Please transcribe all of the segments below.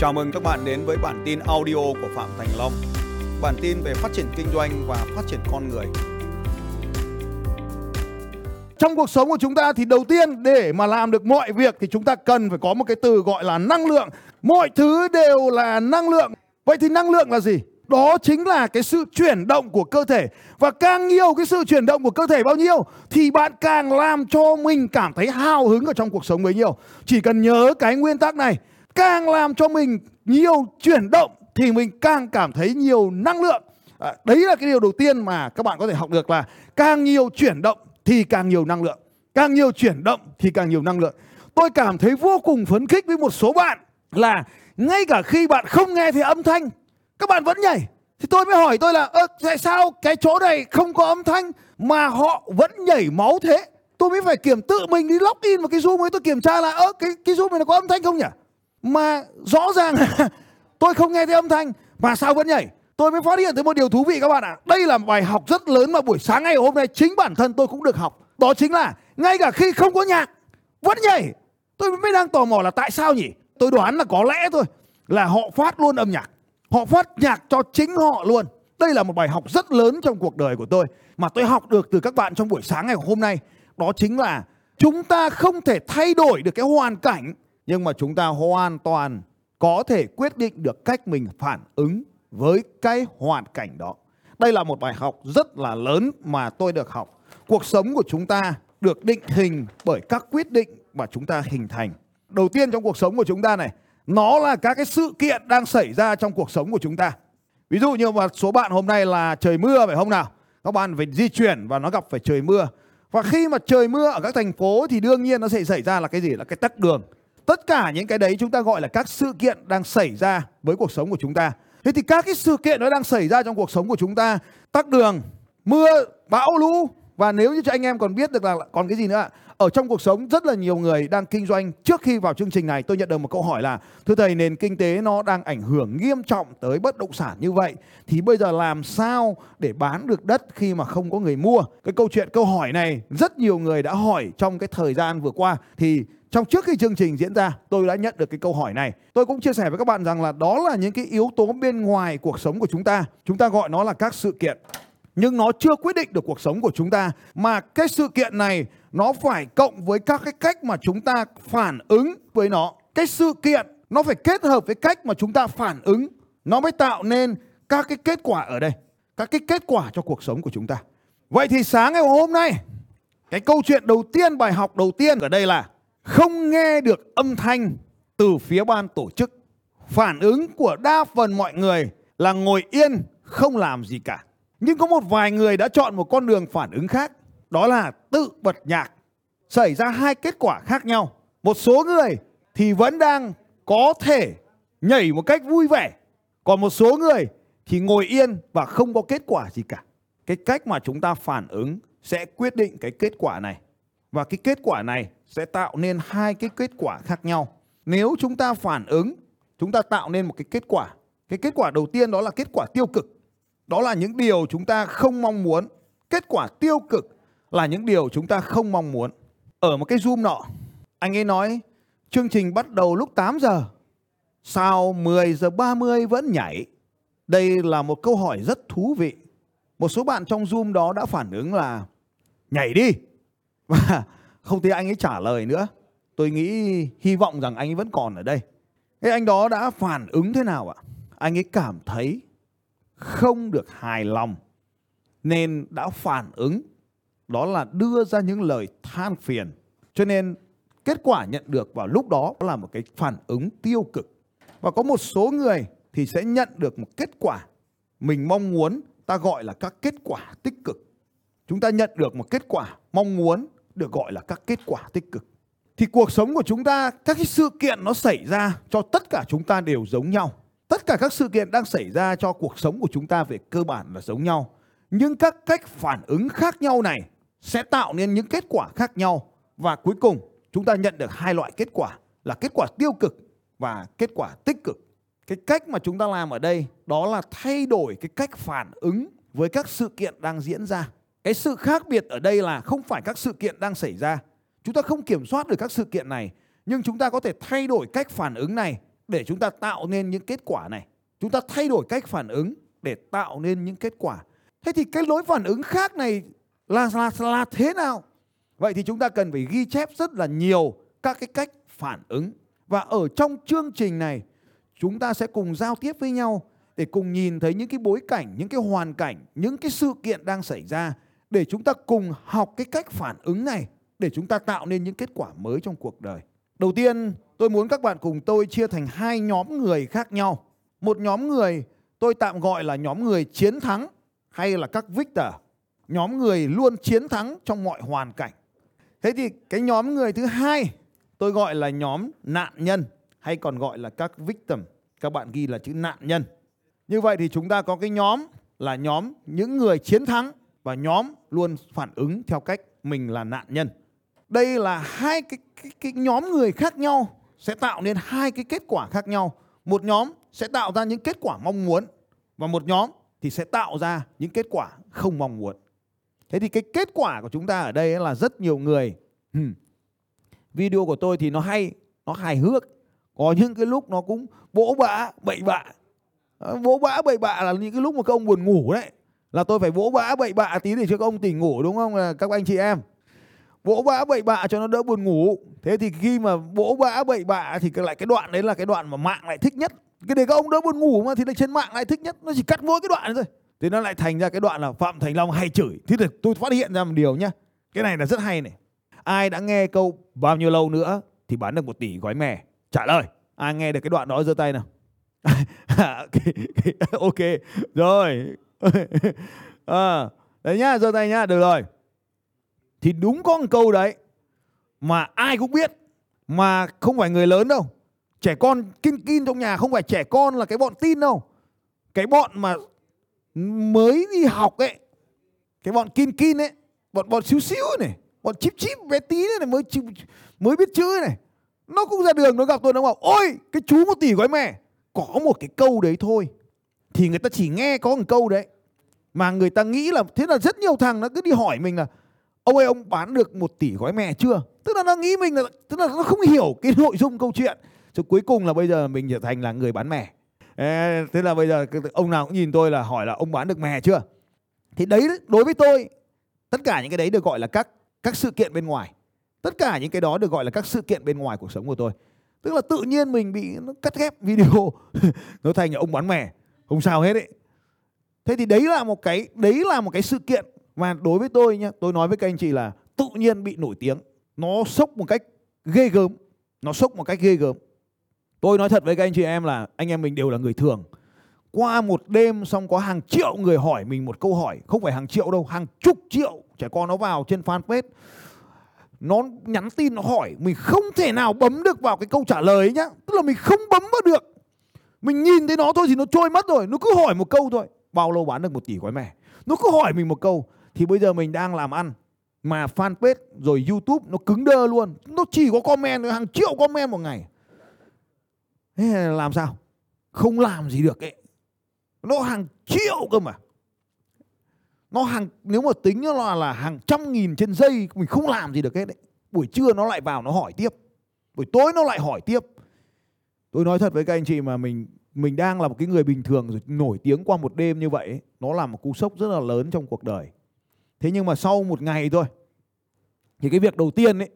Chào mừng các bạn đến với bản tin audio của Phạm Thành Long. Bản tin về phát triển kinh doanh và phát triển con người. Trong cuộc sống của chúng ta thì đầu tiên, để mà làm được mọi việc thì chúng ta cần phải có một cái từ gọi là năng lượng. Mọi thứ đều là năng lượng. Vậy thì năng lượng là gì? Đó chính là cái sự chuyển động của cơ thể Và càng nhiều cái sự chuyển động của cơ thể bao nhiêu, Thì bạn càng làm cho mình cảm thấy hào hứng ở trong cuộc sống bấy nhiêu Chỉ cần nhớ cái nguyên tắc này Càng làm cho mình nhiều chuyển động Thì mình càng cảm thấy nhiều năng lượng. À, Đấy là cái điều đầu tiên mà các bạn có thể học được là Càng nhiều chuyển động thì càng nhiều năng lượng. Càng nhiều chuyển động thì càng nhiều năng lượng. Tôi cảm thấy vô cùng phấn khích với một số bạn Là ngay cả khi bạn không nghe thấy âm thanh các bạn vẫn nhảy. Thì tôi mới hỏi tôi là ơ tại sao cái chỗ này không có âm thanh mà họ vẫn nhảy máu thế? Tôi mới phải kiểm tự mình đi login vào cái zoom ấy tôi kiểm tra là ơ cái cái zoom này nó có âm thanh không nhỉ? Mà rõ ràng tôi không nghe thấy âm thanh, mà sao vẫn nhảy tôi mới phát hiện tới một điều thú vị các bạn ạ à. đây là bài học rất lớn mà buổi sáng ngày hôm nay chính bản thân tôi cũng được học đó chính là ngay cả khi không có nhạc, vẫn nhảy tôi mới đang tò mò là tại sao nhỉ tôi đoán là có lẽ thôi, là họ phát luôn âm nhạc Họ phát nhạc cho chính họ luôn. Đây là một bài học rất lớn trong cuộc đời của tôi, mà tôi học được từ các bạn trong buổi sáng ngày hôm nay. Đó chính là chúng ta không thể thay đổi được cái hoàn cảnh nhưng mà chúng ta hoàn toàn có thể quyết định được cách mình phản ứng với cái hoàn cảnh đó. Đây là một bài học rất là lớn mà tôi được học. Cuộc sống của chúng ta được định hình bởi các quyết định mà chúng ta hình thành. Đầu tiên trong cuộc sống của chúng ta này, nó là các cái sự kiện đang xảy ra trong cuộc sống của chúng ta ví dụ như một số bạn hôm nay là trời mưa phải không nào các bạn phải di chuyển và nó gặp phải trời mưa và khi mà trời mưa ở các thành phố thì đương nhiên nó sẽ xảy ra là cái gì là cái tắc đường tất cả những cái đấy chúng ta gọi là các sự kiện đang xảy ra với cuộc sống của chúng ta. Thế thì các cái sự kiện nó đang xảy ra trong cuộc sống của chúng ta, tắc đường, mưa, bão, lũ. Và nếu như cho anh em còn biết được là còn cái gì nữa ạ? Ở trong cuộc sống, rất là nhiều người đang kinh doanh trước khi vào chương trình này. Tôi nhận được một câu hỏi là, thưa thầy, nền kinh tế nó đang ảnh hưởng nghiêm trọng tới bất động sản như vậy, thì bây giờ làm sao để bán được đất khi mà không có người mua? Cái câu chuyện, câu hỏi này rất nhiều người đã hỏi trong cái thời gian vừa qua. Thì trong trước khi chương trình diễn ra, tôi đã nhận được cái câu hỏi này. Tôi cũng chia sẻ với các bạn rằng là đó là những cái yếu tố bên ngoài cuộc sống của chúng ta. Chúng ta gọi nó là các sự kiện. Nhưng nó chưa quyết định được cuộc sống của chúng ta, mà cái sự kiện này nó phải cộng với các cái cách mà chúng ta phản ứng với nó. Cái sự kiện nó phải kết hợp với cách mà chúng ta phản ứng. Nó mới tạo nên các cái kết quả ở đây, các cái kết quả cho cuộc sống của chúng ta. Vậy thì sáng ngày hôm nay, cái câu chuyện đầu tiên, bài học đầu tiên ở đây là không nghe được âm thanh từ phía ban tổ chức phản ứng của đa phần mọi người là ngồi yên không làm gì cả nhưng có một vài người đã chọn một con đường phản ứng khác, đó là tự bật nhạc. Xảy ra hai kết quả khác nhau. Một số người thì vẫn đang có thể nhảy một cách vui vẻ, còn một số người thì ngồi yên và không có kết quả gì cả. Cái cách mà chúng ta phản ứng sẽ quyết định cái kết quả này. Và cái kết quả này sẽ tạo nên hai cái kết quả khác nhau. Nếu chúng ta phản ứng, chúng ta tạo nên một cái kết quả. Cái kết quả đầu tiên đó là kết quả tiêu cực đó là những điều chúng ta không mong muốn. Kết quả tiêu cực là những điều chúng ta không mong muốn. Ở một cái Zoom nọ, anh ấy nói chương trình bắt đầu lúc 8 giờ. Sao 10 giờ 30 vẫn nhảy? Đây là một câu hỏi rất thú vị. Một số bạn trong Zoom đó đã phản ứng là nhảy đi. Và không thấy anh ấy trả lời nữa. Tôi nghĩ hy vọng rằng anh ấy vẫn còn ở đây. Thế anh đó đã phản ứng thế nào ạ? Anh ấy cảm thấy không được hài lòng, nên đã phản ứng đó là đưa ra những lời than phiền cho nên kết quả nhận được vào lúc đó là một cái phản ứng tiêu cực và có một số người thì sẽ nhận được một kết quả mình mong muốn, ta gọi là các kết quả tích cực chúng ta nhận được một kết quả mong muốn được gọi là các kết quả tích cực thì cuộc sống của chúng ta, các cái sự kiện nó xảy ra cho tất cả chúng ta đều giống nhau Tất cả các sự kiện đang xảy ra cho cuộc sống của chúng ta về cơ bản là giống nhau. Nhưng các cách phản ứng khác nhau này sẽ tạo nên những kết quả khác nhau. Và cuối cùng, chúng ta nhận được hai loại kết quả, là kết quả tiêu cực và kết quả tích cực. Cái cách mà chúng ta làm ở đây đó là thay đổi cái cách phản ứng với các sự kiện đang diễn ra. Cái sự khác biệt ở đây là không phải các sự kiện đang xảy ra. Chúng ta không kiểm soát được các sự kiện này, nhưng chúng ta có thể thay đổi cách phản ứng này để chúng ta tạo nên những kết quả này. Chúng ta thay đổi cách phản ứng để tạo nên những kết quả. Thế thì cái lối phản ứng khác này là là là thế nào? Vậy thì chúng ta cần phải ghi chép rất là nhiều các cái cách phản ứng và ở trong chương trình này chúng ta sẽ cùng giao tiếp với nhau để cùng nhìn thấy những cái bối cảnh, những cái hoàn cảnh, những cái sự kiện đang xảy ra để chúng ta cùng học cái cách phản ứng này để chúng ta tạo nên những kết quả mới trong cuộc đời. Đầu tiên, tôi muốn các bạn cùng tôi chia thành hai nhóm người khác nhau. Một nhóm người tôi tạm gọi là nhóm người chiến thắng hay là các victor. Nhóm người luôn chiến thắng trong mọi hoàn cảnh. Thế thì cái nhóm người thứ hai tôi gọi là nhóm nạn nhân hay còn gọi là các victim. Các bạn ghi là chữ nạn nhân. Như vậy thì chúng ta có cái nhóm là nhóm những người chiến thắng và nhóm luôn phản ứng theo cách mình là nạn nhân. Đây là hai cái, cái, cái nhóm người khác nhau sẽ tạo nên hai cái kết quả khác nhau. Một nhóm sẽ tạo ra những kết quả mong muốn và một nhóm thì sẽ tạo ra những kết quả không mong muốn. Thế thì cái kết quả của chúng ta ở đây là rất nhiều người. Hmm. Video của tôi thì nó hay, nó hài hước. Có những cái lúc nó cũng bỗ bã, bậy bạ. Bỗ bã bậy bạ là những cái lúc mà các ông buồn ngủ đấy. Là tôi phải vỗ vã bậy bạ tí để cho các ông tỉnh ngủ, đúng không? Các anh chị em? Vỗ vã bậy bạ cho nó đỡ buồn ngủ. Thế thì khi mà vỗ vã bậy bạ thì lại cái đoạn đấy là cái đoạn mà mạng lại thích nhất. Cái để các ông đỡ buồn ngủ mà thì trên mạng lại thích nhất. Nó chỉ cắt mỗi cái đoạn thôi. Thì nó lại thành ra cái đoạn là phạm thành long hay chửi. Thế thì tôi phát hiện ra một điều nhá. Cái này là rất hay này. Ai đã nghe câu bao nhiêu lâu nữa thì bán được một tỷ gói mè? Trả lời. Ai nghe được cái đoạn đó giơ tay nào. Ok. Rồi à, đấy nhá giơ tay nhá được rồi. Thì đúng có một câu đấy mà ai cũng biết mà không phải người lớn đâu. Trẻ con kinh kinh trong nhà không phải trẻ con là cái bọn tin đâu. Cái bọn mà mới đi học ấy cái bọn kin kin ấy bọn bọn xíu xíu này bọn chip chip bé tí này mới mới biết chữ này. Nó cũng ra đường nó gặp tôi nó bảo ôi cái chú một tỷ gói mẹ. Có một cái câu đấy thôi thì người ta chỉ nghe có một câu đấy. Mà người ta nghĩ là, thế là rất nhiều thằng nó cứ đi hỏi mình là, ông ơi, ông bán được một tỷ gói mè chưa? Tức là nó nghĩ mình là, tức là nó không hiểu cái nội dung câu chuyện. Rồi cuối cùng là bây giờ mình trở thành là người bán mè. Thế là bây giờ ông nào cũng nhìn tôi là hỏi là, ông bán được mè chưa? Thì đấy, đối với tôi, tất cả những cái đấy được gọi là các các sự kiện bên ngoài. Tất cả những cái đó được gọi là các sự kiện bên ngoài cuộc sống của tôi. Tức là tự nhiên mình bị nó cắt ghép video nó thành ông bán mè không sao hết ấy. Thế thì đấy là một cái đấy là một cái sự kiện mà đối với tôi nhá tôi nói với các anh chị là tự nhiên bị nổi tiếng. Nó sốc một cách ghê gớm nó sốc một cách ghê gớm. Tôi nói thật với các anh chị em là anh em mình đều là người thường. Qua một đêm xong có hàng triệu người hỏi mình một câu hỏi, không phải hàng triệu đâu, hàng chục triệu trẻ con nó vào trên fanpage. Nó nhắn tin nó hỏi mình không thể nào bấm được vào cái câu trả lời ấy nhá. Tức là mình không bấm vào được mình nhìn thấy nó thôi thì nó trôi mất rồi. Nó cứ hỏi một câu thôi. Bao lâu bán được một tỷ gói mẻ nó cứ hỏi mình một câu. Thì bây giờ mình đang làm ăn mà fanpage rồi youtube nó cứng đơ luôn. Nó chỉ có comment hàng triệu comment một ngày. Thế làm sao? Không làm gì được ấy. Nó hàng triệu cơ mà. Nó hàng, nếu mà tính nó là là hàng trăm nghìn trên giây, mình không làm gì được hết đấy. Buổi trưa nó lại vào, nó hỏi tiếp. Buổi tối nó lại hỏi tiếp tôi nói thật với các anh chị mà mình mình đang là một cái người bình thường rồi nổi tiếng qua một đêm như vậy ấy, nó là một cú sốc rất là lớn trong cuộc đời. Thế nhưng mà sau một ngày thôi thì cái việc đầu tiên ấy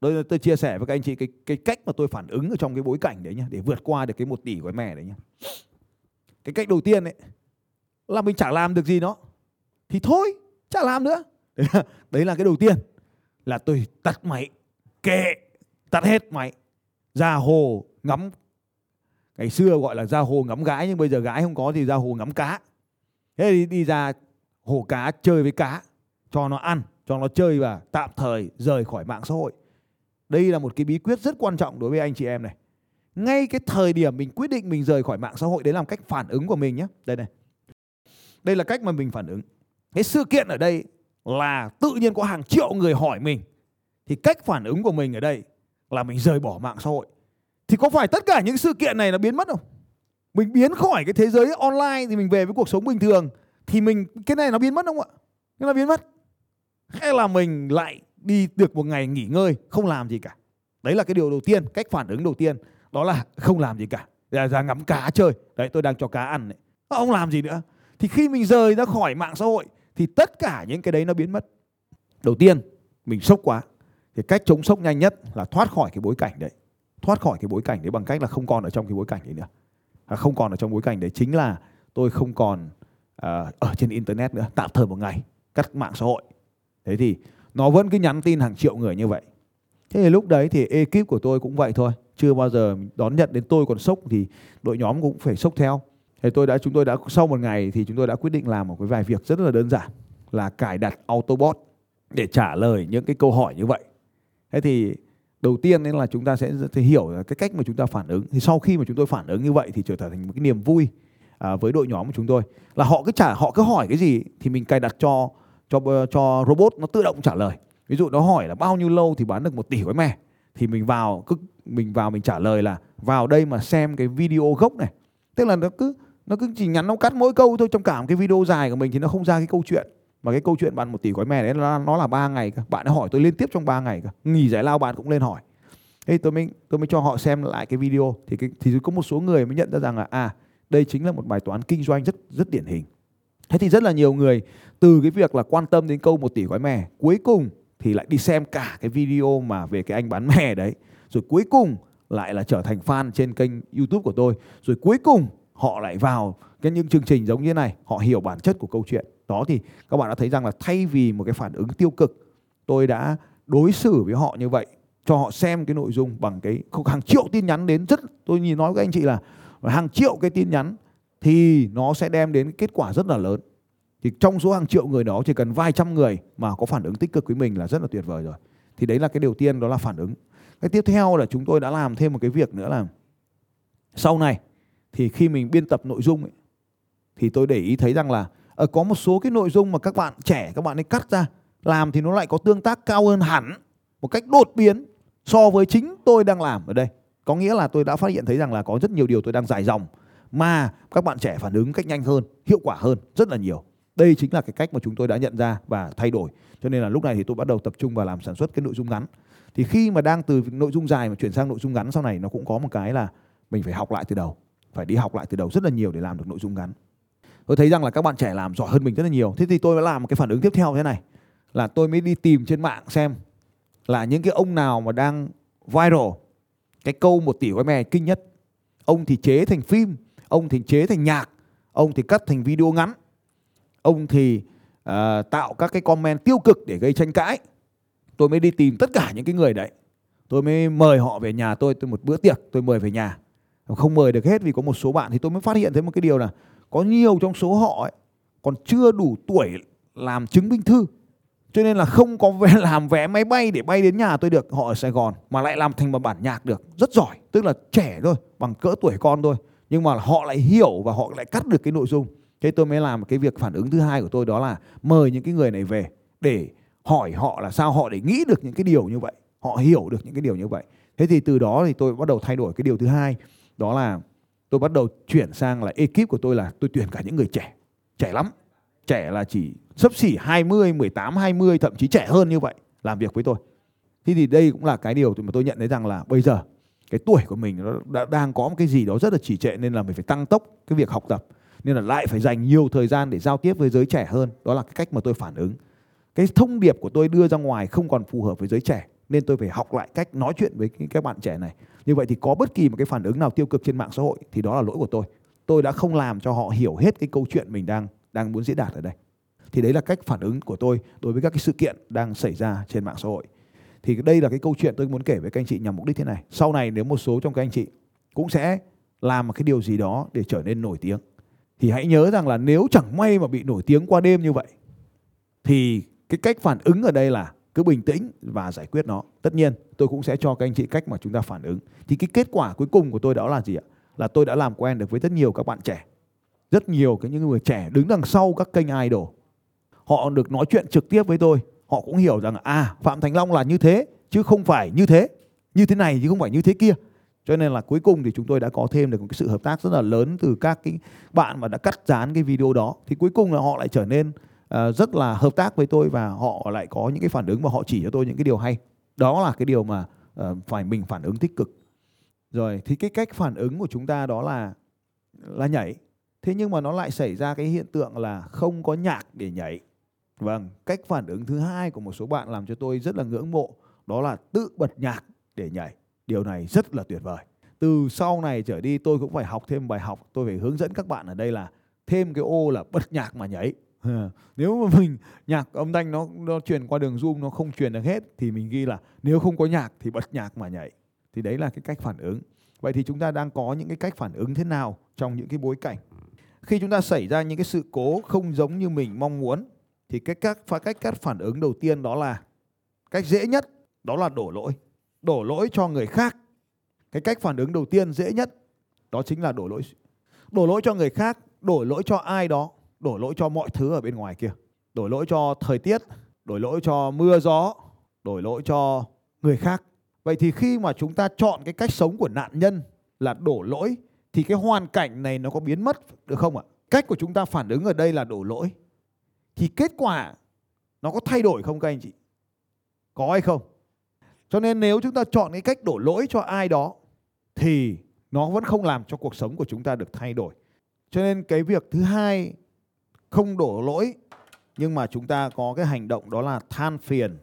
tôi, tôi chia sẻ với các anh chị cái cái cách mà tôi phản ứng ở trong cái bối cảnh đấy nhá để vượt qua được cái một tỷ của mẹ đấy nhá. Cái cách đầu tiên ấy là mình chẳng làm được gì nó thì thôi chả làm nữa. Đấy là, đấy là cái đầu tiên là tôi tắt máy kệ tắt hết máy ra hồ ngắm ngày xưa gọi là ra hồ ngắm gái, nhưng bây giờ gái không có thì ra hồ ngắm cá thế thì đi ra hồ cá chơi với cá, cho nó ăn, cho nó chơi và tạm thời rời khỏi mạng xã hội đây là một cái bí quyết rất quan trọng đối với anh chị em này. Ngay cái thời điểm mình quyết định mình rời khỏi mạng xã hội, đấy là cách phản ứng của mình nhé. Đây này. Đây là cách mà mình phản ứng. Cái sự kiện ở đây là tự nhiên có hàng triệu người hỏi mình. Thì cách phản ứng của mình ở đây là mình rời bỏ mạng xã hội. Thì có phải tất cả những sự kiện này nó biến mất không? Mình biến khỏi cái thế giới online thì mình về với cuộc sống bình thường thì mình cái này nó biến mất không ạ? Nó biến mất. Hay là mình lại đi được một ngày nghỉ ngơi không làm gì cả đấy là cái điều đầu tiên cách phản ứng đầu tiên đó là không làm gì cả ra, ra ngắm cá chơi đấy tôi đang cho cá ăn đấy ờ, không làm gì nữa thì khi mình rời ra khỏi mạng xã hội thì tất cả những cái đấy nó biến mất đầu tiên mình sốc quá thì cách chống sốc nhanh nhất là thoát khỏi cái bối cảnh đấy. Thoát khỏi cái bối cảnh đấy bằng cách là không còn ở trong cái bối cảnh đấy nữa. À, không còn ở trong bối cảnh đấy chính là tôi không còn uh, ở trên internet nữa tạm thời một ngày cắt mạng xã hội. Thế thì nó vẫn cứ nhắn tin hàng triệu người như vậy. Thế thì lúc đấy thì ekip của tôi cũng vậy thôi chưa bao giờ đón nhận đến tôi còn sốc thì đội nhóm cũng phải sốc theo. Thì tôi đã chúng tôi đã sau một ngày thì chúng tôi đã quyết định làm một cái vài việc rất là đơn giản là cài đặt Autobot để trả lời những cái câu hỏi như vậy. Thế thì đầu tiên nên là chúng ta sẽ hiểu cái cách mà chúng ta phản ứng. Thì sau khi mà chúng tôi phản ứng như vậy thì trở thành một cái niềm vui à, với đội nhóm của chúng tôi là họ cứ trả họ cứ hỏi cái gì thì mình cài đặt cho cho cho robot nó tự động trả lời. Ví dụ nó hỏi là bao nhiêu lâu thì bán được một tỷ gói mè thì mình vào cứ mình vào mình trả lời là vào đây mà xem cái video gốc này. Tức là nó cứ nó cứ chỉ nhắn nó cắt mỗi câu thôi trong cả một cái video dài của mình thì nó không ra cái câu chuyện mà cái câu chuyện bạn một tỷ gói mè đấy là nó là ba ngày cả bạn hỏi tôi liên tiếp trong 3 ngày cả nghỉ giải lao bạn cũng lên hỏi. Thế tôi mới tôi mới cho họ xem lại cái video. Thì cái, thì có một số người mới nhận ra rằng là à đây chính là một bài toán kinh doanh rất rất điển hình. Thế thì rất là nhiều người từ cái việc là quan tâm đến câu một tỷ gói mè cuối cùng thì lại đi xem cả cái video mà về cái anh bán mè đấy. Rồi cuối cùng lại là trở thành fan trên kênh YouTube của tôi. Rồi cuối cùng họ lại vào cái những chương trình giống như này. Họ hiểu bản chất của câu chuyện đó thì các bạn đã thấy rằng là thay vì một cái phản ứng tiêu cực tôi đã đối xử với họ như vậy cho họ xem cái nội dung bằng cái hàng triệu tin nhắn đến rất tôi nhìn nói với anh chị là hàng triệu cái tin nhắn thì nó sẽ đem đến kết quả rất là lớn. Thì trong số hàng triệu người đó chỉ cần vài trăm người mà có phản ứng tích cực với mình là rất là tuyệt vời rồi. Thì đấy là cái điều tiên đó là phản ứng. Cái tiếp theo là chúng tôi đã làm thêm một cái việc nữa là sau này thì khi mình biên tập nội dung ấy, thì tôi để ý thấy rằng là ở có một số cái nội dung mà các bạn trẻ, các bạn ấy cắt ra, làm thì nó lại có tương tác cao hơn hẳn, một cách đột biến so với chính tôi đang làm ở đây. Có nghĩa là tôi đã phát hiện thấy rằng là có rất nhiều điều tôi đang dài dòng, mà các bạn trẻ phản ứng cách nhanh hơn, hiệu quả hơn rất là nhiều. Đây chính là cái cách mà chúng tôi đã nhận ra và thay đổi. Cho nên là lúc này thì tôi bắt đầu tập trung vào làm sản xuất cái nội dung ngắn. Thì khi mà đang từ nội dung dài mà chuyển sang nội dung ngắn sau này, nó cũng có một cái là mình phải học lại từ đầu, phải đi học lại từ đầu rất là nhiều để làm được nội dung ngắn tôi thấy rằng là các bạn trẻ làm giỏi hơn mình rất là nhiều. Thế thì tôi đã làm một cái phản ứng tiếp theo thế này. Là tôi mới đi tìm trên mạng xem là những cái ông nào mà đang viral. Cái câu một tỷ gói mè kinh nhất. Ông thì chế thành phim ông thì chế thành nhạc ông thì cắt thành video ngắn. Ông thì uh, tạo các cái comment tiêu cực để gây tranh cãi. Tôi mới đi tìm tất cả những cái người đấy. Tôi mới mời họ về nhà tôi tôi một bữa tiệc tôi mời về nhà. Không mời được hết vì có một số bạn thì tôi mới phát hiện thấy một cái điều là có nhiều trong số họ ấy, còn chưa đủ tuổi làm chứng minh thư. Cho nên là không có vé làm vé máy bay để bay đến nhà tôi được họ ở Sài Gòn mà lại làm thành một bản nhạc được. Rất giỏi tức là trẻ thôi bằng cỡ tuổi con thôi. Nhưng mà họ lại hiểu và họ lại cắt được cái nội dung. Thế tôi mới làm cái việc phản ứng thứ hai của tôi đó là mời những cái người này về để hỏi họ là sao họ để nghĩ được những cái điều như vậy. Họ hiểu được những cái điều như vậy. Thế thì từ đó thì tôi bắt đầu thay đổi cái điều thứ hai đó là tôi bắt đầu chuyển sang là ekip của tôi là tôi tuyển cả những người trẻ trẻ lắm. Trẻ là chỉ sấp xỉ 20, 18, 20 thậm chí trẻ hơn như vậy làm việc với tôi. Thế thì đây cũng là cái điều mà tôi nhận thấy rằng là bây giờ cái tuổi của mình nó đã đang có một cái gì đó rất là trì trệ nên là mình phải tăng tốc cái việc học tập nên là lại phải dành nhiều thời gian để giao tiếp với giới trẻ hơn. Đó là cái cách mà tôi phản ứng. Cái thông điệp của tôi đưa ra ngoài không còn phù hợp với giới trẻ nên tôi phải học lại cách nói chuyện với các bạn trẻ này. Như vậy thì có bất kỳ một cái phản ứng nào tiêu cực trên mạng xã hội thì đó là lỗi của tôi. Tôi đã không làm cho họ hiểu hết cái câu chuyện mình đang đang muốn diễn đạt ở đây. Thì đấy là cách phản ứng của tôi đối với các cái sự kiện đang xảy ra trên mạng xã hội. Thì đây là cái câu chuyện tôi muốn kể với các anh chị nhằm mục đích thế này. Sau này nếu một số trong các anh chị cũng sẽ làm một cái điều gì đó để trở nên nổi tiếng, thì hãy nhớ rằng là nếu chẳng may mà bị nổi tiếng qua đêm như vậy, thì cái cách phản ứng ở đây là cứ bình tĩnh và giải quyết nó. Tất nhiên, tôi cũng sẽ cho các anh chị cách mà chúng ta phản ứng. Thì cái kết quả cuối cùng của tôi đó là gì ạ? Là tôi đã làm quen được với rất nhiều các bạn trẻ. Rất nhiều cái những người trẻ đứng đằng sau các kênh idol. Họ được nói chuyện trực tiếp với tôi. Họ cũng hiểu rằng à phạm thành long là như thế, chứ không phải như thế. Như thế này chứ không phải như thế kia. Cho nên là cuối cùng thì chúng tôi đã có thêm được một cái sự hợp tác rất là lớn từ các cái bạn mà đã cắt dán cái video đó. Thì cuối cùng là họ lại trở nên uh, rất là hợp tác với tôi và họ lại có những cái phản ứng và họ chỉ cho tôi những cái điều hay. Đó là cái điều mà uh, phải mình phản ứng tích cực. Rồi thì cái cách phản ứng của chúng ta đó là là nhảy. Thế nhưng mà nó lại xảy ra cái hiện tượng là không có nhạc để nhảy. Vâng cách phản ứng thứ hai của một số bạn làm cho tôi rất là ngưỡng mộ đó là tự bật nhạc để nhảy. Điều này rất là tuyệt vời. Từ sau này trở đi tôi cũng phải học thêm bài học. Tôi phải hướng dẫn các bạn ở đây là thêm cái ô là bật nhạc mà nhảy. nếu mà mình nhạc âm thanh nó nó truyền qua đường zoom nó không truyền được hết thì mình ghi là nếu không có nhạc thì bật nhạc mà nhảy. Thì đấy là cái cách phản ứng. Vậy thì chúng ta đang có những cái cách phản ứng thế nào trong những cái bối cảnh? Khi chúng ta xảy ra những cái sự cố không giống như mình mong muốn, thì cái cách cách các phản ứng đầu tiên đó là, cách dễ nhất đó là đổ lỗi. Đổ lỗi cho người khác. Cái cách phản ứng đầu tiên dễ nhất đó chính là đổ lỗi. Đổ lỗi cho người khác, đổ lỗi cho ai đó đổ lỗi cho mọi thứ ở bên ngoài kia. Đổ lỗi cho thời tiết, đổ lỗi cho mưa gió, đổ lỗi cho người khác. Vậy thì khi mà chúng ta chọn cái cách sống của nạn nhân là đổ lỗi, thì cái hoàn cảnh này nó có biến mất được không ạ? Cách của chúng ta phản ứng ở đây là đổ lỗi. Thì kết quả nó có thay đổi không các anh chị? Có hay không? Cho nên nếu chúng ta chọn cái cách đổ lỗi cho ai đó, thì nó vẫn không làm cho cuộc sống của chúng ta được thay đổi. Cho nên cái việc thứ hai không đổ lỗi. Nhưng mà chúng ta có cái hành động đó là than phiền.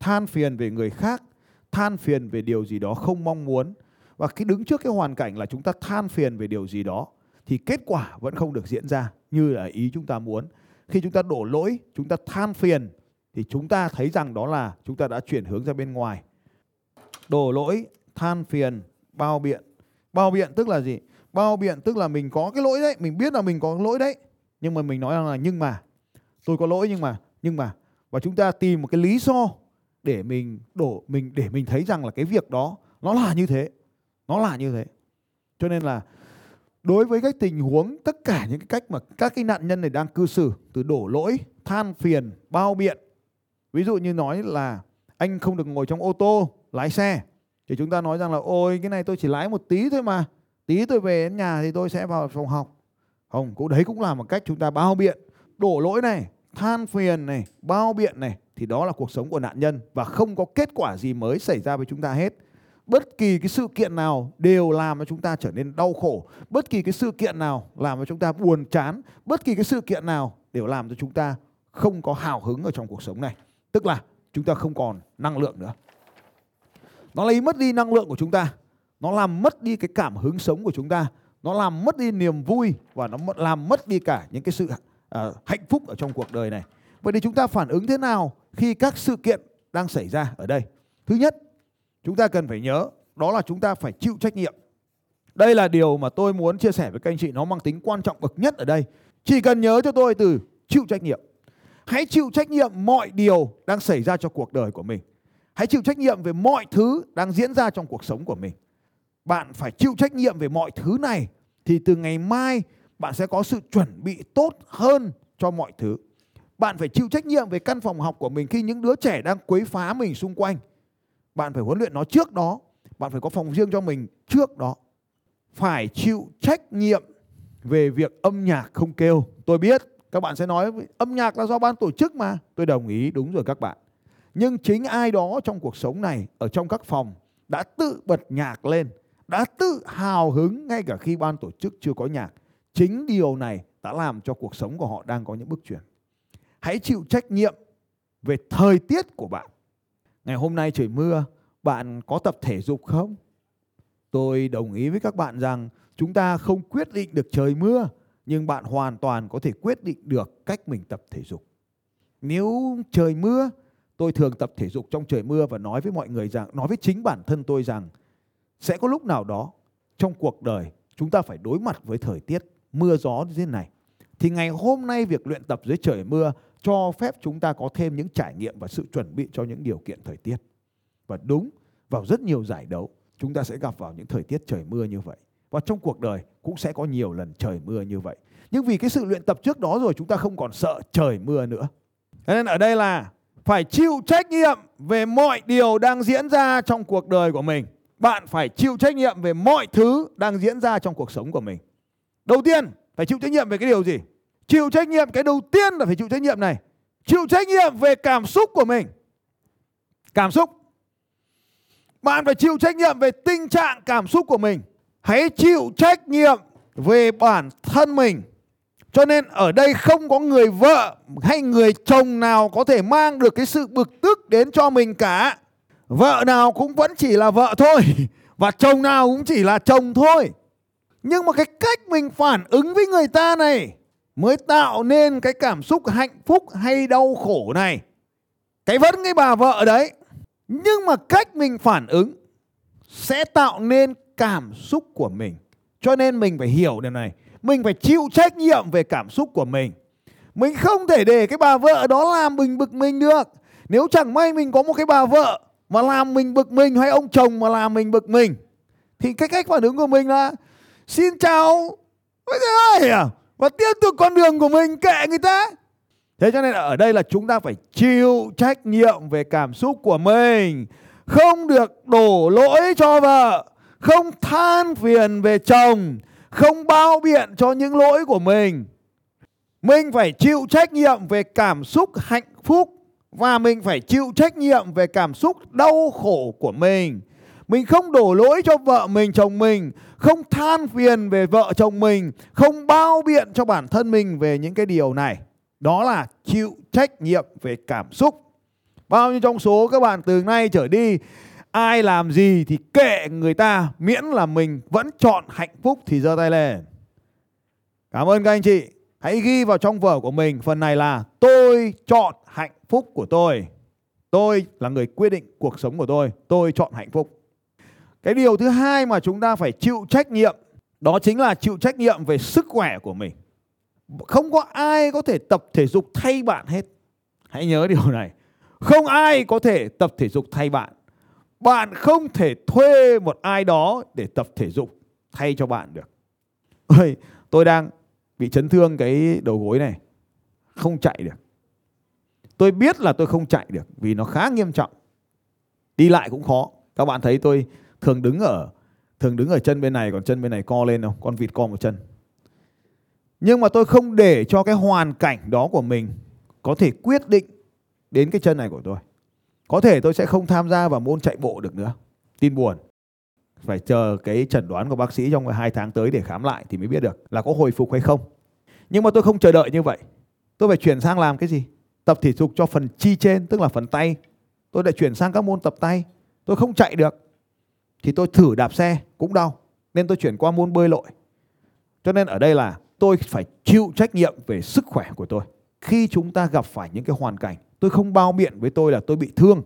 Than phiền về người khác, than phiền về điều gì đó không mong muốn. Và khi đứng trước cái hoàn cảnh là chúng ta than phiền về điều gì đó thì kết quả vẫn không được diễn ra như là ý chúng ta muốn. Khi chúng ta đổ lỗi, chúng ta than phiền thì chúng ta thấy rằng đó là chúng ta đã chuyển hướng ra bên ngoài. Đổ lỗi, than phiền, bao biện. Bao biện tức là gì? Bao biện tức là mình có cái lỗi đấy, mình biết là mình có lỗi đấy nhưng mà mình nói rằng là, nhưng mà, tôi có lỗi nhưng mà nhưng mà. Và chúng ta tìm một cái lý do để mình đổ, mình, để mình thấy rằng là cái việc đó nó là như thế, nó là như thế. Cho nên là đối với các tình huống, tất cả những cái cách mà các cái nạn nhân này đang cư xử, từ đổ lỗi, than phiền, bao biện. Ví dụ như nói là anh không được ngồi trong ô tô, lái xe, thì chúng ta nói rằng là, ôi, cái này tôi chỉ lái một tí thôi mà, tí tôi về đến nhà thì tôi sẽ vào phòng học không, cũng đấy cũng là một cách chúng ta bao biện. Đổ lỗi này, than phiền này, bao biện này, thì đó là cuộc sống của nạn nhân và không có kết quả gì mới xảy ra với chúng ta hết. Bất kỳ cái sự kiện nào đều làm cho chúng ta trở nên đau khổ. Bất kỳ cái sự kiện nào làm cho chúng ta buồn chán. Bất kỳ cái sự kiện nào đều làm cho chúng ta không có hào hứng ở trong cuộc sống này. Tức là chúng ta không còn năng lượng nữa. Nó lấy mất đi năng lượng của chúng ta. Nó làm mất đi cái cảm hứng sống của chúng ta nó làm mất đi niềm vui và nó làm mất đi cả những cái sự à, hạnh phúc ở trong cuộc đời này. Vậy thì chúng ta phản ứng thế nào khi các sự kiện đang xảy ra ở đây? Thứ nhất chúng ta cần phải nhớ đó là chúng ta phải chịu trách nhiệm. Đây là điều mà tôi muốn chia sẻ với các anh chị nó mang tính quan trọng bậc nhất ở đây. Chỉ cần nhớ cho tôi từ chịu trách nhiệm. Hãy chịu trách nhiệm mọi điều đang xảy ra cho cuộc đời của mình. Hãy chịu trách nhiệm về mọi thứ đang diễn ra trong cuộc sống của mình bạn phải chịu trách nhiệm về mọi thứ này, thì từ ngày mai bạn sẽ có sự chuẩn bị tốt hơn cho mọi thứ. Bạn phải chịu trách nhiệm về căn phòng học của mình khi những đứa trẻ đang quấy phá mình xung quanh. Bạn phải huấn luyện nó trước đó, bạn phải có phòng riêng cho mình trước đó. Phải chịu trách nhiệm về việc âm nhạc không kêu. Tôi biết các bạn sẽ nói, âm nhạc là do ban tổ chức mà. Tôi đồng ý, đúng rồi các bạn. Nhưng chính ai đó trong cuộc sống này, ở trong các phòng, đã tự bật nhạc lên đã tự hào hứng ngay cả khi ban tổ chức chưa có nhạc. Chính điều này đã làm cho cuộc sống của họ đang có những bước chuyển. Hãy chịu trách nhiệm về thời tiết của bạn. Ngày hôm nay trời mưa, bạn có tập thể dục không? Tôi đồng ý với các bạn rằng chúng ta không quyết định được trời mưa, nhưng bạn hoàn toàn có thể quyết định được cách mình tập thể dục. Nếu trời mưa, tôi thường tập thể dục trong trời mưa và nói với mọi người rằng, nói với chính bản thân tôi rằng sẽ có lúc nào đó trong cuộc đời chúng ta phải đối mặt với thời tiết mưa gió như thế này, thì ngày hôm nay việc luyện tập dưới trời mưa cho phép chúng ta có thêm những trải nghiệm và sự chuẩn bị cho những điều kiện thời tiết. Và đúng, vào rất nhiều giải đấu, chúng ta sẽ gặp vào những thời tiết trời mưa như vậy. Và trong cuộc đời cũng sẽ có nhiều lần trời mưa như vậy. Nhưng vì cái sự luyện tập trước đó rồi, chúng ta không còn sợ trời mưa nữa. Nên ở đây là phải chịu trách nhiệm về mọi điều đang diễn ra trong cuộc đời của mình bạn phải chịu trách nhiệm về mọi thứ đang diễn ra trong cuộc sống của mình. Đầu tiên, phải chịu trách nhiệm về cái điều gì? Chịu trách nhiệm, cái đầu tiên là phải chịu trách nhiệm này. Chịu trách nhiệm về cảm xúc của mình. Cảm xúc. Bạn phải chịu trách nhiệm về tình trạng cảm xúc của mình. Hãy chịu trách nhiệm về bản thân mình. Cho nên ở đây không có người vợ hay người chồng nào có thể mang được cái sự bực tức đến cho mình cả vợ nào cũng vẫn chỉ là vợ thôi, và chồng nào cũng chỉ là chồng thôi. Nhưng mà cái cách mình phản ứng với người ta này mới tạo nên cái cảm xúc hạnh phúc hay đau khổ này. Cái vẫn cái bà vợ đấy. Nhưng mà cách mình phản ứng sẽ tạo nên cảm xúc của mình. Cho nên mình phải hiểu điều này. Mình phải chịu trách nhiệm về cảm xúc của mình. Mình không thể để cái bà vợ đó làm mình bực mình được. Nếu chẳng may mình có một cái bà vợ mà làm mình bực mình hay ông chồng mà làm mình bực mình? Thì cái cách phản ứng của mình là, xin chào với ai à và tiếp tục con đường của mình kệ người ta. Thế cho nên ở đây là chúng ta phải chịu trách nhiệm về cảm xúc của mình. Không được đổ lỗi cho vợ. Không than phiền về chồng. Không bao biện cho những lỗi của mình. Mình phải chịu trách nhiệm về cảm xúc hạnh phúc và mình phải chịu trách nhiệm về cảm xúc đau khổ của mình. Mình không đổ lỗi cho vợ mình, chồng mình, không than phiền về vợ, chồng mình, không bao biện cho bản thân mình về những cái điều này. Đó là chịu trách nhiệm về cảm xúc. Bao nhiêu trong số các bạn từ nay trở đi, ai làm gì thì kệ người ta, miễn là mình vẫn chọn hạnh phúc thì giơ tay lên. Cảm ơn các anh chị. Hãy ghi vào trong vở của mình phần này là tôi chọn hạnh phúc của tôi. Tôi là người quyết định cuộc sống của tôi. Tôi chọn hạnh phúc. Cái điều thứ hai mà chúng ta phải chịu trách nhiệm, đó chính là chịu trách nhiệm về sức khỏe của mình. Không có ai có thể tập thể dục thay bạn hết. Hãy nhớ điều này. Không ai có thể tập thể dục thay bạn. Bạn không thể thuê một ai đó để tập thể dục thay cho bạn được. Ơi tôi đang bị chấn thương cái đầu gối này. Không chạy được tôi biết là tôi không chạy được vì nó khá nghiêm trọng. Đi lại cũng khó. Các bạn thấy tôi thường đứng ở, thường đứng ở chân bên này, còn chân bên này co lên không? Con vịt co một chân. Nhưng mà tôi không để cho cái hoàn cảnh đó của mình có thể quyết định đến cái chân này của tôi. Có thể tôi sẽ không tham gia vào môn chạy bộ được nữa. Tin buồn. Phải chờ cái chẩn đoán của bác sĩ trong hai tháng tới để khám lại thì mới biết được là có hồi phục hay không. Nhưng mà tôi không chờ đợi như vậy. Tôi phải chuyển sang làm cái gì? Tập thể dục cho phần chi trên, tức là phần tay. Tôi lại chuyển sang các môn tập tay. Tôi không chạy được. Thì tôi thử đạp xe, cũng đau. Nên tôi chuyển qua môn bơi lội. Cho nên ở đây là tôi phải chịu trách nhiệm về sức khỏe của tôi. Khi chúng ta gặp phải những cái hoàn cảnh, tôi không bao biện với tôi là tôi bị thương,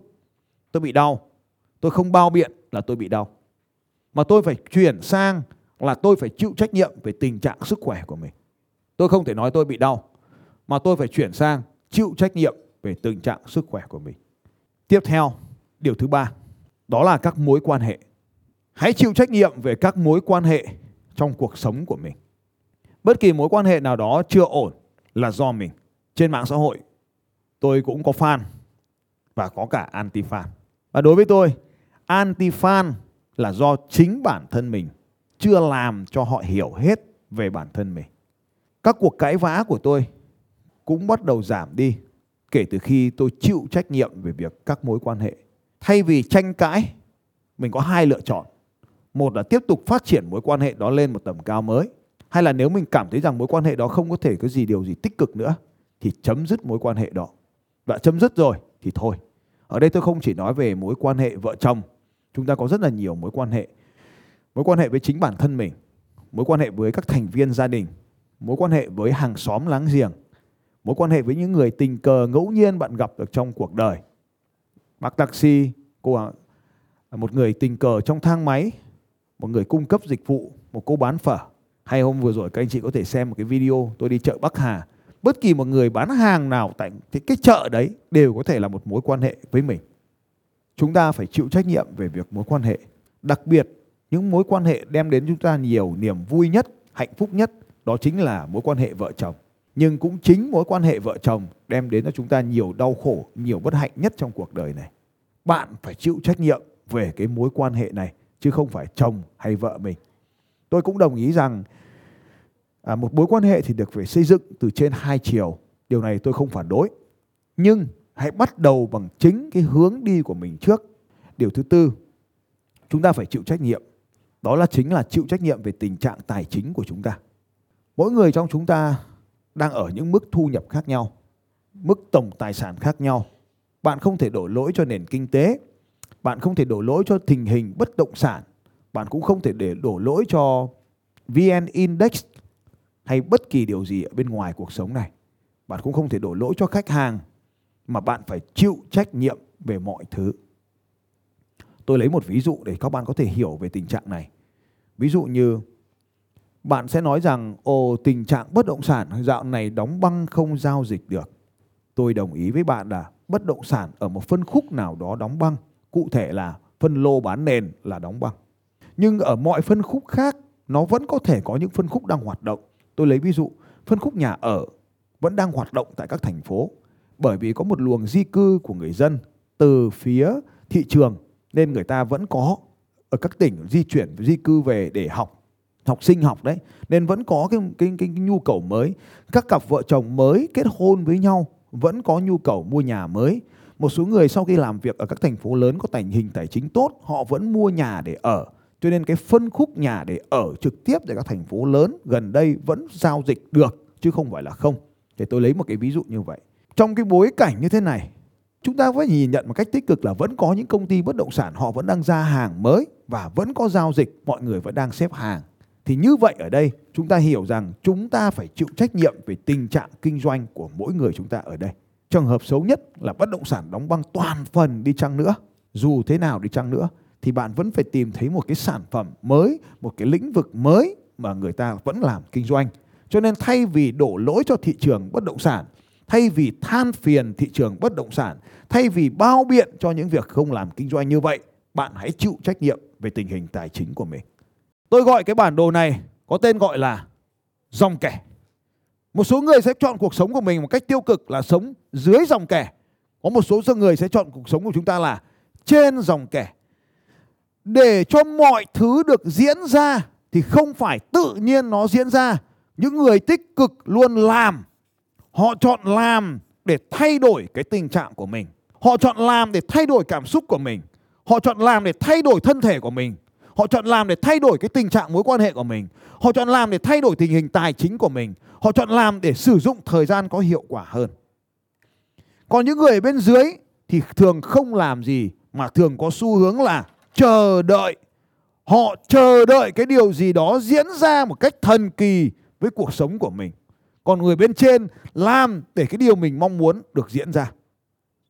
tôi bị đau. Tôi không bao biện là tôi bị đau. Mà tôi phải chuyển sang là tôi phải chịu trách nhiệm về tình trạng sức khỏe của mình. Tôi không thể nói tôi bị đau, mà tôi phải chuyển sang chịu trách nhiệm về tình trạng sức khỏe của mình. Tiếp theo, điều thứ ba, đó là các mối quan hệ. Hãy chịu trách nhiệm về các mối quan hệ trong cuộc sống của mình. Bất kỳ mối quan hệ nào đó chưa ổn là do mình. Trên mạng xã hội, tôi cũng có fan và có cả anti fan và đối với tôi anti fan là do chính bản thân mình chưa làm cho họ hiểu hết về bản thân mình. Các cuộc cãi vã của tôi cũng bắt đầu giảm đi, kể từ khi tôi chịu trách nhiệm về việc các mối quan hệ. Thay vì tranh cãi, mình có hai lựa chọn. Một là tiếp tục phát triển mối quan hệ đó lên một tầm cao mới, hay là nếu mình cảm thấy rằng mối quan hệ đó không có thể có gì điều gì tích cực nữa, thì chấm dứt mối quan hệ đó. Và chấm dứt rồi thì thôi. Ở đây tôi không chỉ nói về mối quan hệ vợ chồng, chúng ta có rất là nhiều mối quan hệ. Mối quan hệ với chính bản thân mình, mối quan hệ với các thành viên gia đình, mối quan hệ với hàng xóm láng giềng mối quan hệ với những người tình cờ ngẫu nhiên bạn gặp được trong cuộc đời. Bác taxi, cô một người tình cờ trong thang máy, một người cung cấp dịch vụ, một cô bán phở. Hay hôm vừa rồi các anh chị có thể xem một cái video, tôi đi chợ Bắc Hà. Bất kỳ một người bán hàng nào tại cái chợ đấy đều có thể là một mối quan hệ với mình. Chúng ta phải chịu trách nhiệm về việc mối quan hệ. Đặc biệt, những mối quan hệ đem đến chúng ta nhiều niềm vui nhất, hạnh phúc nhất, đó chính là mối quan hệ vợ chồng nhưng cũng chính mối quan hệ vợ chồng đem đến cho chúng ta nhiều đau khổ nhiều bất hạnh nhất trong cuộc đời này. Bạn phải chịu trách nhiệm về cái mối quan hệ này chứ không phải chồng hay vợ mình. Tôi cũng đồng ý rằng à, một mối quan hệ thì được phải xây dựng từ trên hai chiều. Điều này tôi không phản đối. Nhưng hãy bắt đầu bằng chính cái hướng đi của mình trước. Điều thứ tư chúng ta phải chịu trách nhiệm. Đó là chính là chịu trách nhiệm về tình trạng tài chính của chúng ta. Mỗi người trong chúng ta đang ở những mức thu nhập khác nhau, mức tổng tài sản khác nhau. Bạn không thể đổ lỗi cho nền kinh tế, bạn không thể đổ lỗi cho tình hình bất động sản, bạn cũng không thể để đổ lỗi cho VN Index hay bất kỳ điều gì ở bên ngoài cuộc sống này. Bạn cũng không thể đổ lỗi cho khách hàng mà bạn phải chịu trách nhiệm về mọi thứ. Tôi lấy một ví dụ để các bạn có thể hiểu về tình trạng này. Ví dụ như bạn sẽ nói rằng ồ tình trạng bất động sản dạo này đóng băng không giao dịch được. Tôi đồng ý với bạn là bất động sản ở một phân khúc nào đó đóng băng, cụ thể là phân lô bán nền là đóng băng. Nhưng ở mọi phân khúc khác nó vẫn có thể có những phân khúc đang hoạt động. Tôi lấy ví dụ, phân khúc nhà ở vẫn đang hoạt động tại các thành phố bởi vì có một luồng di cư của người dân từ phía thị trường nên người ta vẫn có ở các tỉnh di chuyển di cư về để học học sinh học đấy nên vẫn có cái, cái, cái, cái nhu cầu mới. Các cặp vợ chồng mới kết hôn với nhau vẫn có nhu cầu mua nhà mới. Một số người sau khi làm việc ở các thành phố lớn có tình hình tài chính tốt họ vẫn mua nhà để ở. Cho nên cái phân khúc nhà để ở trực tiếp tại các thành phố lớn gần đây vẫn giao dịch được chứ không phải là không. Thì tôi lấy một cái ví dụ như vậy. Trong cái bối cảnh như thế này chúng ta phải nhìn nhận một cách tích cực là vẫn có những công ty bất động sản họ vẫn đang ra hàng mới và vẫn có giao dịch mọi người vẫn đang xếp hàng thì như vậy ở đây chúng ta hiểu rằng chúng ta phải chịu trách nhiệm về tình trạng kinh doanh của mỗi người chúng ta ở đây. Trường hợp xấu nhất là bất động sản đóng băng toàn phần đi chăng nữa. Dù thế nào đi chăng nữa thì bạn vẫn phải tìm thấy một cái sản phẩm mới một cái lĩnh vực mới mà người ta vẫn làm kinh doanh. Cho nên thay vì đổ lỗi cho thị trường bất động sản thay vì than phiền thị trường bất động sản, thay vì bao biện cho những việc không làm kinh doanh như vậy, bạn hãy chịu trách nhiệm về tình hình tài chính của mình. Tôi gọi cái bản đồ này có tên gọi là dòng kẻ. Một số người sẽ chọn cuộc sống của mình một cách tiêu cực là sống dưới dòng kẻ. Có một số người sẽ chọn cuộc sống của chúng ta là trên dòng kẻ. Để cho mọi thứ được diễn ra thì không phải tự nhiên nó diễn ra. Những người tích cực luôn làm Họ chọn làm để thay đổi cái tình trạng của mình. Họ chọn làm để thay đổi cảm xúc của mình. Họ chọn làm để thay đổi thân thể của mình. Họ chọn làm để thay đổi cái tình trạng mối quan hệ của mình. Họ chọn làm để thay đổi tình hình tài chính của mình. Họ chọn làm để sử dụng thời gian có hiệu quả hơn. Còn những người ở bên dưới thì thường không làm gì mà thường có xu hướng là chờ đợi. Họ chờ đợi cái điều gì đó diễn ra một cách thần kỳ với cuộc sống của mình còn người bên trên làm để cái điều mình mong muốn được diễn ra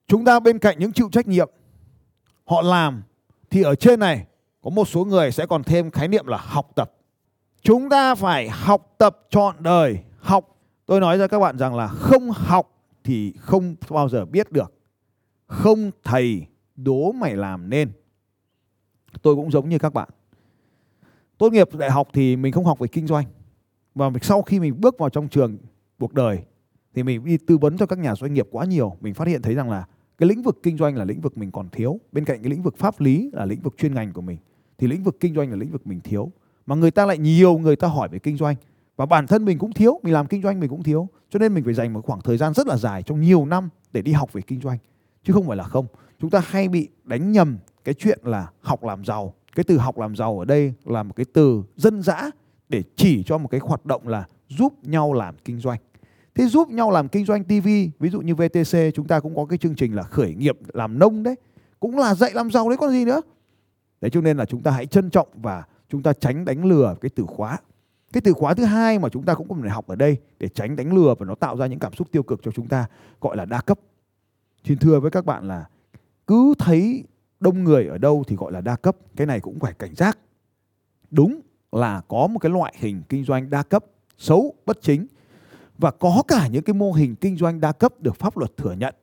chúng ta bên cạnh những chịu trách nhiệm, họ làm thì ở trên này có một số người sẽ còn thêm khái niệm là học tập. Chúng ta phải học tập trọn đời, học. Tôi nói cho các bạn rằng là không học thì không bao giờ biết được. Không thầy đố mày làm nên. Tôi cũng giống như các bạn. Tốt nghiệp đại học thì mình không học về kinh doanh. Và sau khi mình bước vào trong trường cuộc đời thì mình đi tư vấn cho các nhà doanh nghiệp quá nhiều, mình phát hiện thấy rằng là cái lĩnh vực kinh doanh là lĩnh vực mình còn thiếu. Bên cạnh cái lĩnh vực pháp lý là lĩnh vực chuyên ngành của mình thì lĩnh vực kinh doanh là lĩnh vực mình thiếu. Mà người ta lại nhiều người ta hỏi về kinh doanh. Và bản thân mình cũng thiếu mình làm kinh doanh mình cũng thiếu. Cho nên mình phải dành một khoảng thời gian rất là dài trong nhiều năm để đi học về kinh doanh. Chứ không phải là không. Chúng ta hay bị đánh nhầm cái chuyện là học làm giàu. Cái từ học làm giàu ở đây là một cái từ dân dã để chỉ cho một cái hoạt động là giúp nhau làm kinh doanh. Thế giúp nhau làm kinh doanh TV, ví dụ như VTC chúng ta cũng có cái chương trình là khởi nghiệp làm nông đấy, cũng là dạy làm giàu đấy còn gì nữa. Đấy cho nên là chúng ta hãy trân trọng và chúng ta tránh đánh lừa cái từ khóa. Cái từ khóa thứ hai mà chúng ta cũng cần phải học ở đây để tránh đánh lừa và nó tạo ra những cảm xúc tiêu cực cho chúng ta gọi là đa cấp. Xin thưa với các bạn là cứ thấy đông người ở đâu thì gọi là đa cấp, cái này cũng phải cảnh giác. Đúng là có một cái loại hình kinh doanh đa cấp xấu bất chính và có cả những cái mô hình kinh doanh đa cấp được pháp luật thừa nhận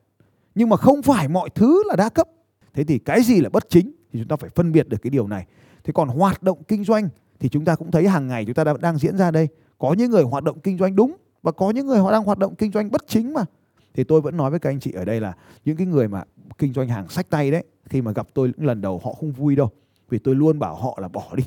nhưng mà không phải mọi thứ là đa cấp thế thì cái gì là bất chính thì chúng ta phải phân biệt được cái điều này. Thế còn hoạt động kinh doanh thì chúng ta cũng thấy hàng ngày chúng ta đang diễn ra đây. Có những người hoạt động kinh doanh đúng và có những người họ đang hoạt động kinh doanh bất chính mà. Thì tôi vẫn nói với các anh chị ở đây là những cái người mà kinh doanh hàng sách tay đấy, khi mà gặp tôi những lần đầu họ không vui đâu. Vì tôi luôn bảo họ là bỏ đi.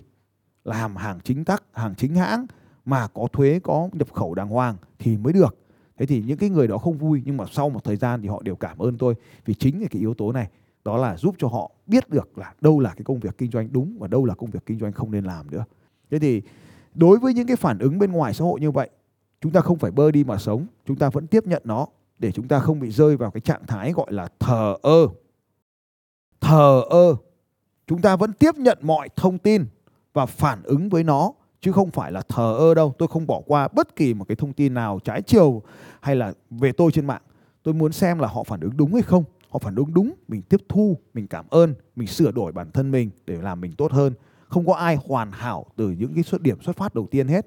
Làm hàng chính tắc, hàng chính hãng mà có thuế, có nhập khẩu đàng hoàng thì mới được. Thế thì những cái người đó không vui nhưng mà sau một thời gian thì họ đều cảm ơn tôi vì chính cái yếu tố này đó là giúp cho họ biết được là đâu là cái công việc kinh doanh đúng và đâu là công việc kinh doanh không nên làm nữa. Thế thì đối với những cái phản ứng bên ngoài xã hội như vậy, chúng ta không phải bơ đi mà sống, chúng ta vẫn tiếp nhận nó để chúng ta không bị rơi vào cái trạng thái gọi là thờ ơ. Thờ ơ. Chúng ta vẫn tiếp nhận mọi thông tin và phản ứng với nó, chứ không phải là thờ ơ đâu. Tôi không bỏ qua bất kỳ một cái thông tin nào trái chiều hay là về tôi trên mạng. Tôi muốn xem là họ phản ứng đúng hay không họ phản ứng đúng, mình tiếp thu, mình cảm ơn, mình sửa đổi bản thân mình để làm mình tốt hơn. Không có ai hoàn hảo từ những cái xuất điểm xuất phát đầu tiên hết.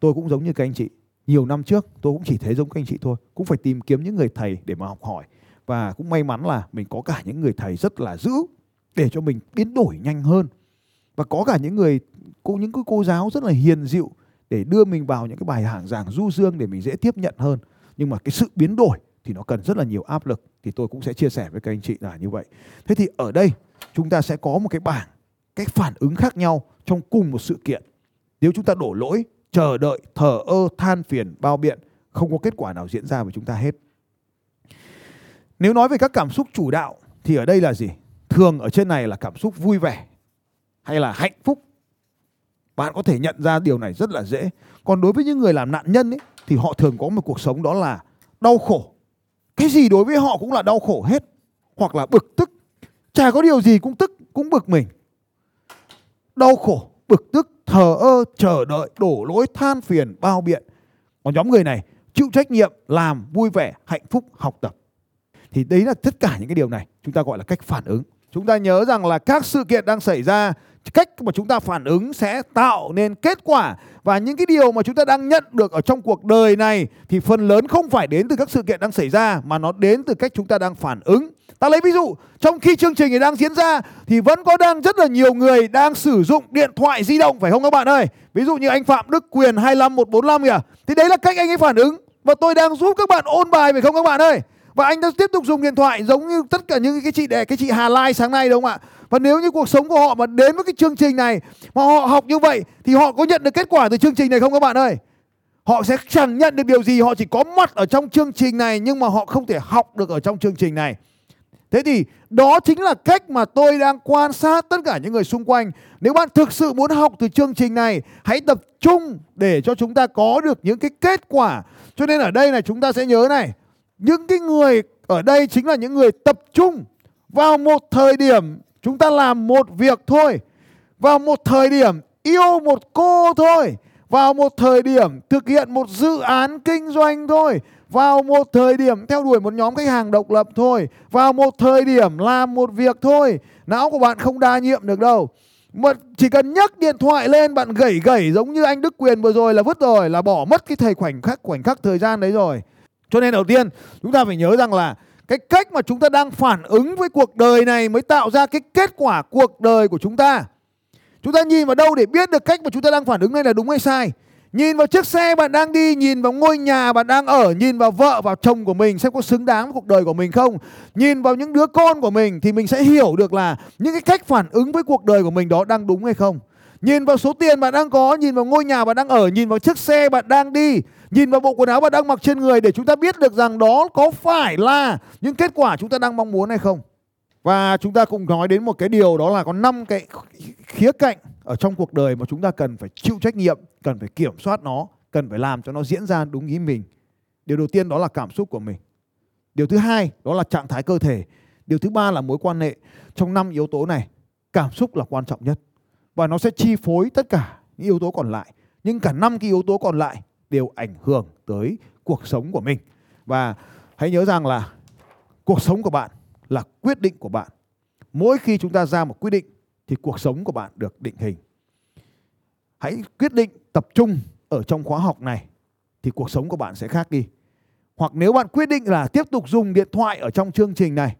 Tôi cũng giống như các anh chị, nhiều năm trước tôi cũng chỉ thấy giống các anh chị thôi, cũng phải tìm kiếm những người thầy để mà học hỏi. Và cũng may mắn là mình có cả những người thầy rất là dữ để cho mình biến đổi nhanh hơn. Và có cả những người, cô, những cái cô giáo rất là hiền dịu để đưa mình vào những cái bài hàng giảng du dương để mình dễ tiếp nhận hơn. Nhưng mà cái sự biến đổi thì nó cần rất là nhiều áp lực. Thì tôi cũng sẽ chia sẻ với các anh chị là như vậy. Thế thì ở đây chúng ta sẽ có một cái bảng cách phản ứng khác nhau trong cùng một sự kiện. Nếu chúng ta đổ lỗi chờ đợi thờ ơ than phiền bao biện không có kết quả nào diễn ra với chúng ta hết. Nếu nói về các cảm xúc chủ đạo thì ở đây là gì? Thường ở trên này là cảm xúc vui vẻ hay là hạnh phúc? Bạn có thể nhận ra điều này rất là dễ. Còn đối với những người làm nạn nhân ấy, thì họ thường có một cuộc sống đó là đau khổ cái gì đối với họ cũng là đau khổ hết, hoặc là bực tức. Chả có điều gì cũng tức, cũng bực mình. Đau khổ, bực tức, thờ ơ, chờ đợi, đổ lỗi, than phiền, bao biện. Còn nhóm người này, chịu trách nhiệm, làm vui vẻ, hạnh phúc, học tập. Thì đấy là tất cả những cái điều này chúng ta gọi là cách phản ứng. Chúng ta nhớ rằng là các sự kiện đang xảy ra cách mà chúng ta phản ứng sẽ tạo nên kết quả. Và những cái điều mà chúng ta đang nhận được ở trong cuộc đời này thì phần lớn không phải đến từ các sự kiện đang xảy ra, mà nó đến từ cách chúng ta đang phản ứng. Ta lấy ví dụ, trong khi chương trình này đang diễn ra thì vẫn có đang rất là nhiều người đang sử dụng điện thoại di động, phải không các bạn ơi? Ví dụ như anh phạm đức quyền 25145 kìa. Thì đấy là cách anh ấy phản ứng. Và tôi đang giúp các bạn ôn bài, phải không các bạn ơi? Và anh đã tiếp tục dùng điện thoại giống như tất cả những cái chị để cái chị Hà Lai sáng nay đúng không ạ? Và nếu như cuộc sống của họ mà đến với cái chương trình này, mà họ học như vậy, thì họ có nhận được kết quả từ chương trình này không các bạn ơi? Họ sẽ chẳng nhận được điều gì, họ chỉ có mặt ở trong chương trình này, nhưng mà họ không thể học được ở trong chương trình này. Thế thì đó chính là cách mà tôi đang quan sát tất cả những người xung quanh. Nếu bạn thực sự muốn học từ chương trình này, hãy tập trung để cho chúng ta có được những cái kết quả. Cho nên ở đây là chúng ta sẽ nhớ này những cái người ở đây chính là những người tập trung vào một thời điểm chúng ta làm một việc thôi. Vào một thời điểm yêu một cô thôi. Vào một thời điểm thực hiện một dự án kinh doanh thôi. Vào một thời điểm theo đuổi một nhóm khách hàng độc lập thôi. Vào một thời điểm làm một việc thôi. Não của bạn không đa nhiệm được đâu. Mà chỉ cần nhấc điện thoại lên, bạn gẩy gẩy giống như anh Đức Quyền vừa rồi là vứt rồi, là bỏ mất cái thời khoảnh khắc khoảnh khắc thời gian đấy rồi cho nên đầu tiên, chúng ta phải nhớ rằng là cái cách mà chúng ta đang phản ứng với cuộc đời này mới tạo ra cái kết quả cuộc đời của chúng ta. Chúng ta nhìn vào đâu để biết được cách mà chúng ta đang phản ứng này là đúng hay sai? Nhìn vào chiếc xe bạn đang đi, nhìn vào ngôi nhà bạn đang ở, nhìn vào vợ vào chồng của mình xem có xứng đáng với cuộc đời của mình không? Nhìn vào những đứa con của mình thì mình sẽ hiểu được là những cái cách phản ứng với cuộc đời của mình đó đang đúng hay không. Nhìn vào số tiền bạn đang có, nhìn vào ngôi nhà bạn đang ở, nhìn vào chiếc xe bạn đang đi nhìn vào bộ quần áo bạn đang mặc trên người để chúng ta biết được rằng đó có phải là những kết quả chúng ta đang mong muốn hay không. Và chúng ta cùng nói đến một cái điều đó là có năm cái khía cạnh ở trong cuộc đời mà chúng ta cần phải chịu trách nhiệm, cần phải kiểm soát nó, cần phải làm cho nó diễn ra đúng ý mình. Điều đầu tiên đó là cảm xúc của mình. Điều thứ hai đó là trạng thái cơ thể. Điều thứ ba là mối quan hệ. Trong năm yếu tố này, cảm xúc là quan trọng nhất và nó sẽ chi phối tất cả những yếu tố còn lại. Nhưng cả năm cái yếu tố còn lại đều ảnh hưởng tới cuộc sống của mình. Và hãy nhớ rằng là cuộc sống của bạn là quyết định của bạn. Mỗi khi chúng ta ra một quyết định thì cuộc sống của bạn được định hình. Hãy quyết định tập trung ở trong khóa học này thì cuộc sống của bạn sẽ khác đi. Hoặc nếu bạn quyết định là tiếp tục dùng điện thoại ở trong chương trình này,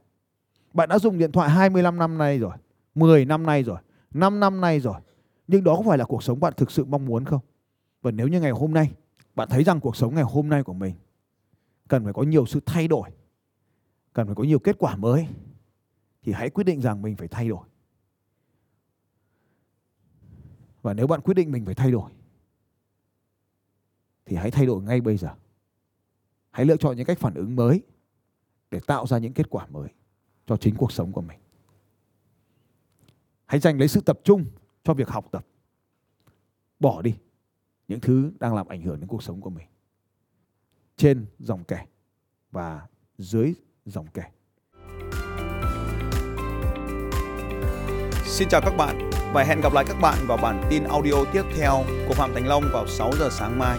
bạn đã dùng điện thoại 25 năm nay rồi 10 năm nay rồi 5 năm nay rồi, nhưng đó có phải là cuộc sống bạn thực sự mong muốn không? Và nếu như ngày hôm nay bạn thấy rằng cuộc sống ngày hôm nay của mình cần phải có nhiều sự thay đổi, cần phải có nhiều kết quả mới thì hãy quyết định rằng mình phải thay đổi. Và nếu bạn quyết định mình phải thay đổi thì hãy thay đổi ngay bây giờ. Hãy lựa chọn những cách phản ứng mới để tạo ra những kết quả mới cho chính cuộc sống của mình. Hãy dành lấy sự tập trung cho việc học tập. Bỏ đi những thứ đang làm ảnh hưởng đến cuộc sống của mình trên dòng kẻ và dưới dòng kẻ Xin chào các bạn và hẹn gặp lại các bạn vào bản tin audio tiếp theo của Phạm Thành Long vào 6 giờ sáng mai.